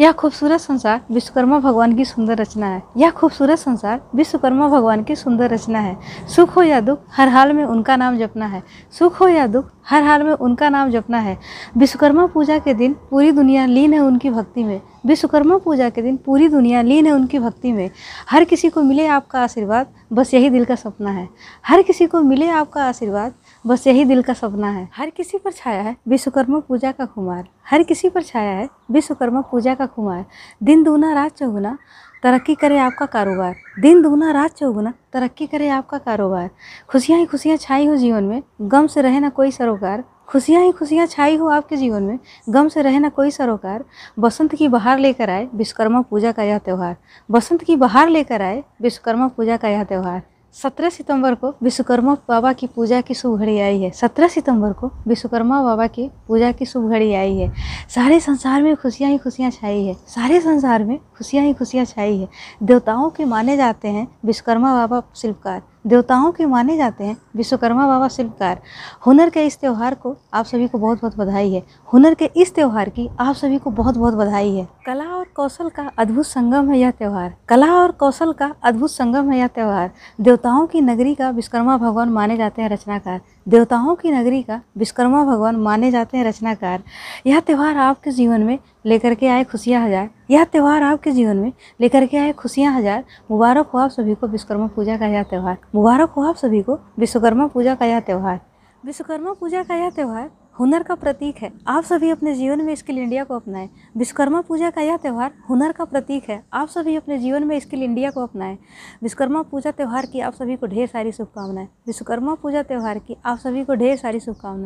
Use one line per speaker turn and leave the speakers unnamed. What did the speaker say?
यह खूबसूरत संसार विश्वकर्मा भगवान की सुंदर रचना है। यह खूबसूरत संसार विश्वकर्मा भगवान की सुंदर रचना है। सुख हो या दुख, हर हाल में उनका नाम जपना है। सुख हो या दुख, हर हाल में उनका नाम जपना है। विश्वकर्मा पूजा के दिन पूरी दुनिया लीन है उनकी भक्ति में। विश्वकर्मा पूजा के दिन पूरी दुनिया लीन है उनकी भक्ति में। हर किसी को मिले आपका आशीर्वाद, बस यही दिल का सपना है। हर किसी को मिले आपका आशीर्वाद, बस यही दिल का सपना है। हर किसी पर छाया है विश्वकर्मा पूजा का खुमार। हर किसी पर छाया है विश्वकर्मा पूजा का खुमार। दिन दूना रात चौगुना, तरक्की करे आपका कारोबार। दिन दूना रात चौगुना, तरक्की करे आपका कारोबार। खुशियाँ ही खुशियाँ छाई हो जीवन में। गम से रहे ना कोई सरोकार। खुशियाँ ही खुशियाँ छाई हो आपके जीवन में। गम से रहे ना कोई सरोकार। बसंत की बहार लेकर आए, विश्वकर्मा पूजा का यह त्यौहार। बसंत की बहार लेकर आए, विश्वकर्मा पूजा का यह त्यौहार। सत्रह सितंबर को विश्वकर्मा बाबा की पूजा की शुभ घड़ी आई है। सत्रह सितंबर को विश्वकर्मा बाबा की पूजा की शुभ घड़ी आई है। सारे संसार में खुशियाँ ही खुशियाँ छाई है। सारे संसार में खुशियाँ ही खुशियाँ छाई है। देवताओं के माने जाते हैं विश्वकर्मा बाबा शिल्पकार। देवताओं के माने जाते हैं विश्वकर्मा बाबा शिल्पकार। हुनर के इस त्यौहार को आप सभी को बहुत बहुत बधाई है। हुनर के इस त्यौहार की आप सभी को बहुत बहुत बधाई है। कला और कौशल का अद्भुत संगम है यह त्यौहार। कला और कौशल का अद्भुत संगम है यह त्यौहार। देवताओं की नगरी का विश्वकर्मा भगवान माने जाते हैं रचनाकार। देवताओं की नगरी का विश्वकर्मा भगवान माने जाते हैं रचनाकार। यह त्यौहार आपके जीवन में लेकर के आए खुशियाँ हज़ार। यह त्यौहार आपके जीवन में लेकर के आए खुशियाँ हज़ार। मुबारक हो आप सभी को विश्वकर्मा पूजा का यह त्यौहार। मुबारक हो आप सभी को विश्वकर्मा पूजा का यह त्यौहार। विश्वकर्मा पूजा का यह त्यौहार हुनर का प्रतीक है। आप सभी अपने जीवन में स्किल इंडिया को अपनाएँ। विश्वकर्मा पूजा का यह त्यौहार हुनर का प्रतीक है। आप सभी अपने जीवन में स्किल इंडिया को अपनाएँ। विश्वकर्मा पूजा त्यौहार की आप सभी को ढेर सारी शुभकामनाएँ। विश्वकर्मा पूजा त्यौहार की आप सभी को ढेर सारी शुभकामनाएँ।